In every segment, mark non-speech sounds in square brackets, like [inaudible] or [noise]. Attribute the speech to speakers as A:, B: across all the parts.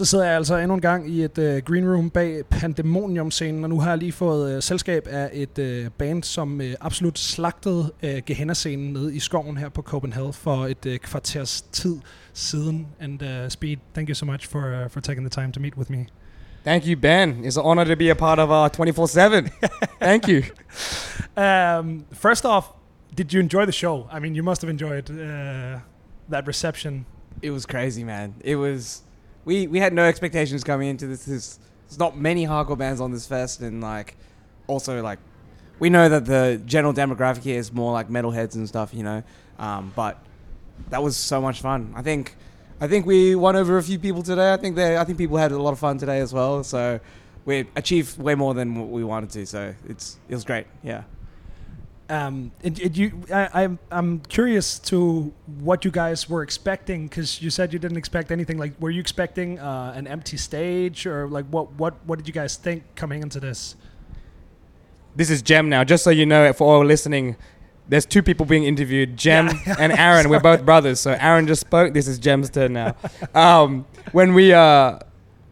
A: Så sidder jeg altså endnu en gang i et uh, green room bag Pandemonium-scenen, og nu har jeg lige fået uh, selskab af et uh, band, som uh, absolut slagtede uh, Gehenna-scenen nede i skoven her på Copenhell for et uh, kvarters tid siden. And uh, Speed, thank you so much for, uh, for taking the time to meet with me.
B: Thank you, Ben. It's an honor to be a part of uh, 24 7. [laughs] Thank you.
A: Um, first off, did you enjoy the show? I mean, you must have enjoyed uh, that reception.
B: It was crazy, man. It was. We, we had no expectations coming into this. There's, there's not many hardcore bands on this fest, and like, also like, we know that the general demographic here is more like metalheads and stuff, you know. Um, but that was so much fun. I think, I think we won over a few people today. I think they, I think people had a lot of fun today as well. So we achieved way more than what we wanted to. So it's it was great. Yeah.
A: Um, it, it, you, I, I'm I'm curious to what you guys were expecting because you said you didn't expect anything. Like, were you expecting uh, an empty stage or like what what what did you guys think coming into this?
B: This is Jem now. Just so you know, for all listening, there's two people being interviewed, Jem
A: Yeah. [laughs]
B: and Aaron. We're both brothers. So Aaron just spoke. This is Jem's turn now. [laughs] Um, when we uh,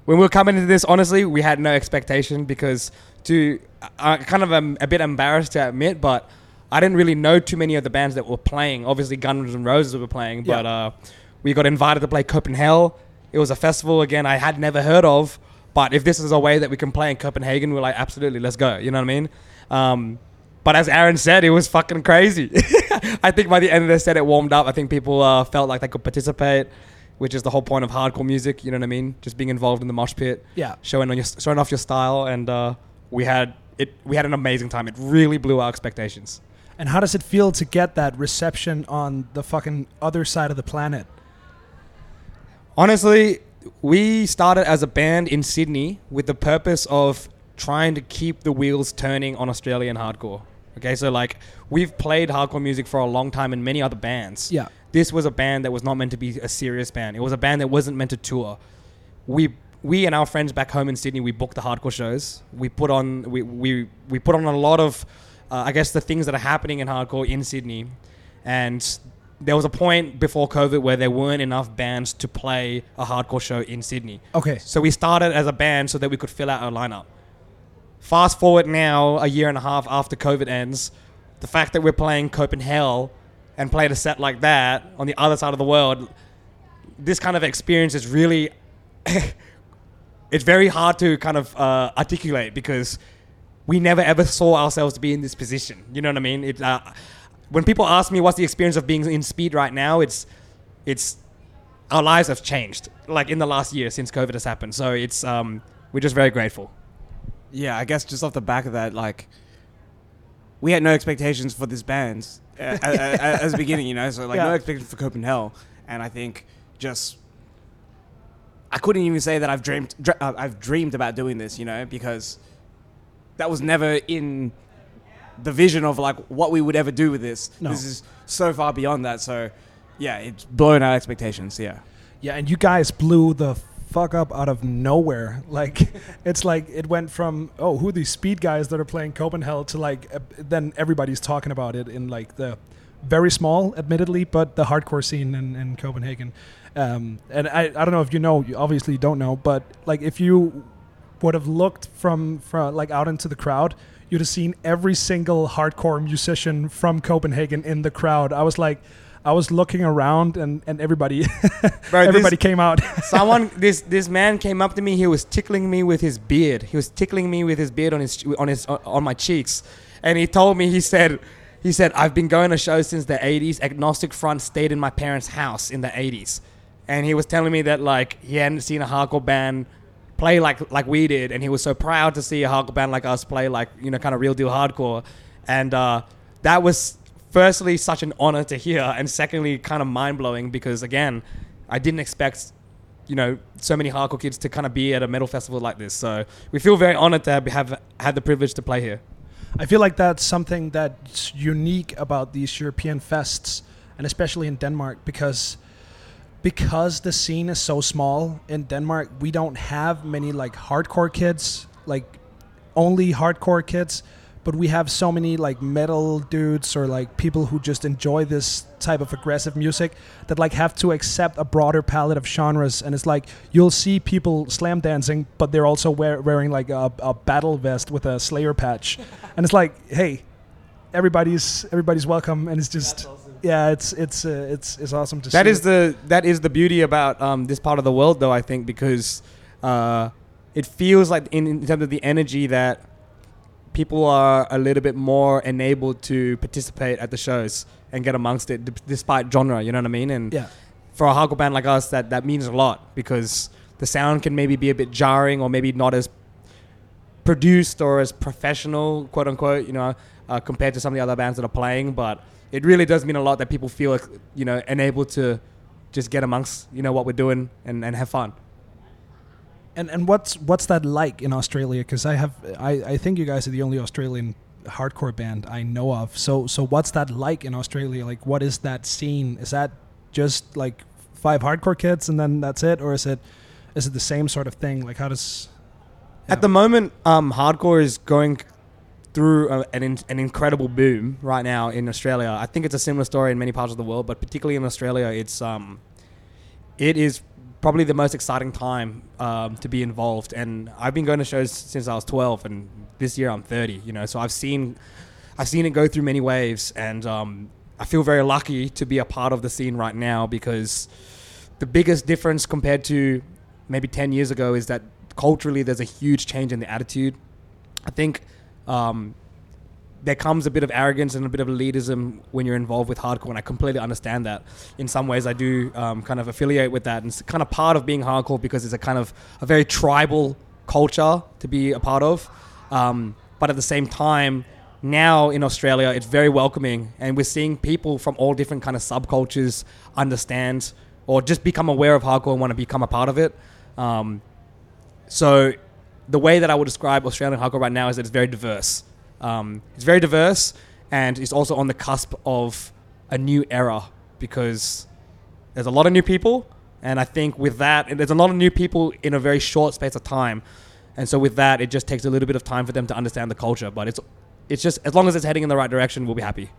B: when we were coming into this, honestly, we had no expectation because to uh, kind of um, a bit embarrassed to admit, but I didn't really know too many of the bands that were playing. Obviously, Guns N' Roses were playing, but
A: Yeah.
B: uh, we got invited to play Copenhell. It was a festival again I had never heard of. But if this is a way that we can play in Copenhagen, we're like, absolutely, let's go. You know what I mean? Um, but as Aaron said, it was fucking crazy. [laughs] I think by the end of the set, it warmed up. I think people uh, felt like they could participate, which is the whole point of hardcore music. You know what I mean? Just being involved in the mosh pit,
A: Yeah.
B: showing on your showing off your style, and uh, we had it. We had an amazing time. It really blew our expectations.
A: And how does it feel to get that reception on the fucking other side of the planet?
B: Honestly, we started as a band in Sydney with the purpose of trying to keep the wheels turning on Australian hardcore. Okay, so like we've played hardcore music for a long time in many other bands.
A: Yeah.
B: This was a band that was not meant to be a serious band. It was a band that wasn't meant to tour. We we and our friends back home in Sydney, we booked the hardcore shows. We put on we we, we put on a lot of uh, I guess the things that are happening in hardcore in Sydney. And there was a point before COVID where there weren't enough bands to play a hardcore show in Sydney.
A: Okay.
B: So we started as a band so that we could fill out our lineup. Fast forward now, a year and a half after COVID ends, the fact that we're playing Copenhell and played a set like that on the other side of the world, this kind of experience is really, [laughs] it's very hard to kind of uh, articulate because we never ever saw ourselves to be in this position. You know what I mean? It, uh, when people ask me what's the experience of being in speed right now, it's, it's our lives have changed like in the last year since COVID has happened. So it's um, we're just very grateful.
C: Yeah, I guess just off the back of that, like, we had no expectations for this band uh, as a beginning, you know. So like, no expectations for Copenhell, and I think just I couldn't even say that I've dreamed dr- uh, I've dreamed about doing this, you know, because that was never in the vision of like what we would ever do with this.
A: No.
C: This is so far beyond that. So yeah, it's blown our expectations. Yeah.
A: Yeah, and you guys blew the fuck up out of nowhere. [laughs] Like, it's like it went from oh, who are these speed guys that are playing Copenhell to like uh, then everybody's talking about it in like the very small, admittedly, but the hardcore scene in, in Copenhagen. Um, and I, I don't know if you know, you obviously don't know, but like if you would have looked from from like out into the crowd, you'd have seen every single hardcore musician from Copenhagen in the crowd. I was like. I was looking around and, and everybody [laughs]
B: Bro, this-
A: everybody came out. [laughs]
B: Someone, this this man came up to me. He was tickling me with his beard. He was tickling me with his beard on his on his on my cheeks, and he told me he said. He said, I've been going to shows since the 80s. Agnostic Front stayed in my parents' house in the 80s. And he was telling me that, like, he hadn't seen a hardcore band play like like we did. And he was so proud to see a hardcore band like us play, like, you know, kind of real deal hardcore. And uh, that was, firstly, such an honor to hear. And secondly, kind of mind blowing because, again, I didn't expect you know, so many hardcore kids to kind of be at a metal festival like this. So we feel very honored to have, have had the privilege to play here.
A: I feel like that's something that's unique about these European fests, and especially in Denmark, because because the scene is so small in Denmark, we don't have many like hardcore kids, like only hardcore kids. but we have so many like metal dudes or like people who just enjoy this type of aggressive music that like have to accept a broader palette of genres and it's like you'll see people slam dancing but they're also wear, wearing like a, a battle vest with a slayer patch and it's like hey everybody's everybody's welcome and it's just yeah it's it's uh, it's it's awesome to
B: That
A: see
B: is the that is the beauty about um, this part of the world, though. I think because uh, it feels like in, in terms of the energy that people are a little bit more enabled to participate at the shows and get amongst it, d- despite genre. You know what I mean? And
A: yeah
B: for a hardcore band like us, that that means a lot because the sound can maybe be a bit jarring or maybe not as produced or as professional, quote unquote, you know, uh, compared to some of the other bands that are playing. But it really does mean a lot that people feel, you know, enabled to just get amongst, you know, what we're doing and, and have fun.
A: And and what's what's that like in Australia? Because I have I, I think you guys are the only Australian hardcore band I know of. So so what's that like in Australia? Like what is that scene? Is that just like five hardcore kids and then that's it, or is it is it the same sort of thing? Like how does
B: At the moment, um, hardcore is going through a, an, in, an incredible boom right now in Australia. I think it's a similar story in many parts of the world, but particularly in Australia, it's um, it is probably the most exciting time um, to be involved. And I've been going to shows since I was 12, and this year I'm 30. You know, so I've seen I've seen it go through many waves, and um, I feel very lucky to be a part of the scene right now because the biggest difference compared to maybe 10 years ago is that culturally there's a huge change in the attitude. I think um, there comes a bit of arrogance and a bit of elitism when you're involved with hardcore, and I completely understand that. In some ways, I do um, kind of affiliate with that, and it's kind of part of being hardcore because it's a kind of a very tribal culture to be a part of. Um, but at the same time, now in Australia, it's very welcoming, and we're seeing people from all different kind of subcultures understand or just become aware of hardcore and want to become a part of it. Um, so the way that I would describe Australian hardcore right now is that it's very diverse. Um, it's very diverse, and it's also on the cusp of a new era because there's a lot of new people, and I think with that, there's a lot of new people in a very short space of time, and so with that, it just takes a little bit of time for them to understand the culture. But it's it's just as long as it's heading in the right direction, we'll be happy.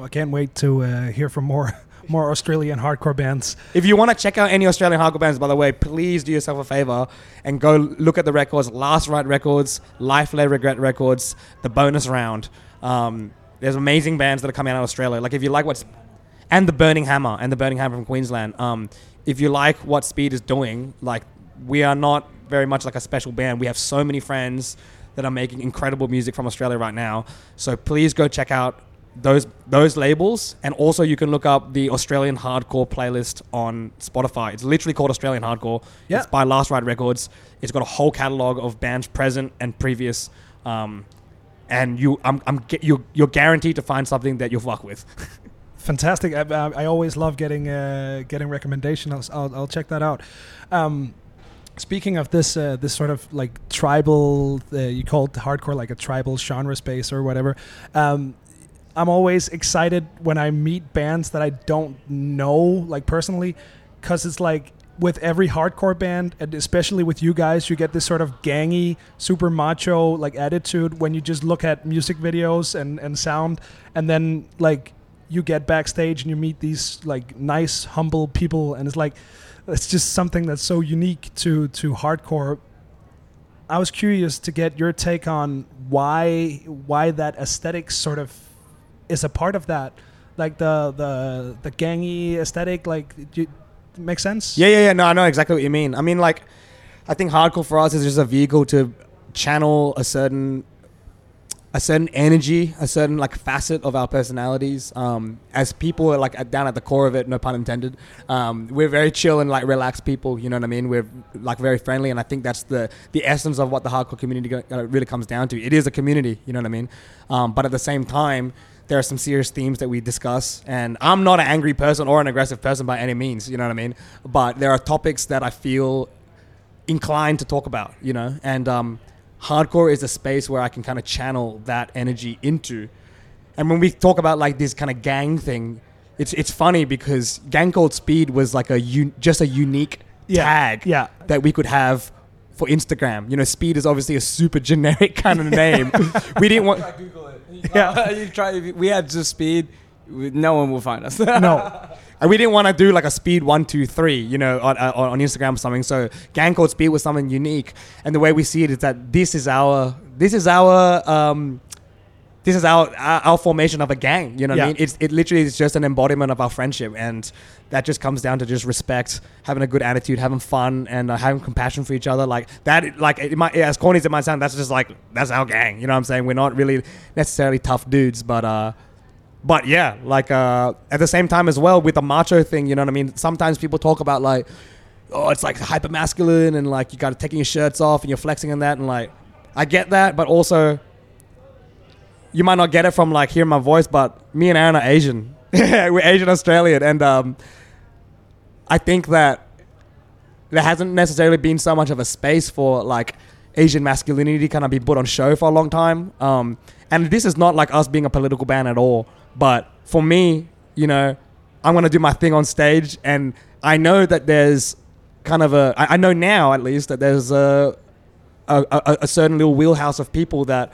A: I can't wait to uh, hear from more [laughs] more Australian hardcore bands.
B: If you want to check out any Australian hardcore bands, by the way, please do yourself a favor and go look at the records. Last Ride Records, Life Led Regret Records, the bonus round. Um, there's amazing bands that are coming out of Australia. Like if you like what's and the Burning Hammer and the Burning Hammer from Queensland. Um, if you like what Speed is doing, like we are not very much like a special band. We have so many friends that are making incredible music from Australia right now. So please go check out those those labels, and also you can look up the Australian Hardcore playlist on Spotify. It's literally called Australian Hardcore.
A: Yeah.
B: It's by Last Ride Records. It's got a whole catalog of bands present and previous. Um, and you, I'm, I'm, ge- you're, guaranteed to find something that you'll fuck with. [laughs]
A: Fantastic! I, I, I always love getting uh, getting recommendations. I'll, I'll, I'll check that out. Um, speaking of this uh, this sort of like tribal, uh, you called hardcore like a tribal genre space or whatever. Um, I'm always excited when I meet bands that I don't know like personally, because it's like with every hardcore band, and especially with you guys, you get this sort of gangy, super macho like attitude when you just look at music videos and and sound, and then like you get backstage and you meet these like nice, humble people, and it's like it's just something that's so unique to to hardcore. I was curious to get your take on why why that aesthetic sort of is a part of that, like the the the gangy aesthetic. Like, do you, make sense?
B: Yeah, yeah, yeah. No, I know exactly what you mean. I mean, like, I think hardcore for us is just a vehicle to channel a certain, a certain energy, a certain like facet of our personalities. Um, as people, are like at- down at the core of it, no pun intended. Um, we're very chill and like relaxed people. You know what I mean? We're like very friendly, and I think that's the the essence of what the hardcore community really comes down to. It is a community. You know what I mean? Um, but at the same time there are some serious themes that we discuss and i'm not an angry person or an aggressive person by any means you know what i mean but there are topics that i feel inclined to talk about you know and um, hardcore is a space where i can kind of channel that energy into and when we talk about like this kind of gang thing it's it's funny because gang called speed was like a un- just a unique
A: Yeah,
B: tag
A: yeah.
B: that we could have for Instagram. You know, speed is obviously a super [laughs] generic kind of name. [laughs] we didn't want.
C: Google [laughs] it.
B: Yeah. [laughs]
C: you try. We had just speed. we- No one will find us. [laughs]
A: no.
B: And we didn't want to do like a speed one, two, three, you know, on, on, on Instagram or something. So gang code speed was something unique. And the way we see it is that this is our, this is our, um, this is our, our our formation of a gang. You know what I mean? It's it literally is just an embodiment of our friendship, and that just comes down to just respect, having a good attitude, having fun, and uh, having compassion for each other. Like that, like it might, as corny as it might sound, that's just like that's our gang. You know what I'm saying? We're not really necessarily tough dudes, but uh, but yeah, like uh, at the same time as well with the macho thing, you know what I mean? Sometimes people talk about like, oh, it's like hyper masculine and like you got to taking your shirts off and you're flexing and that and like, I get that, but also you might not get it from like hearing my voice, but me and Aaron are Asian. [laughs] We're Asian Australian, and um, I think that there hasn't necessarily been so much of a space for like Asian masculinity kind of be put on show for a long time. Um, and this is not like us being a political band at all. But for me, you know, I'm gonna do my thing on stage, and I know that there's kind of a. I I know now at least that there's a a, a, a certain little wheelhouse of people that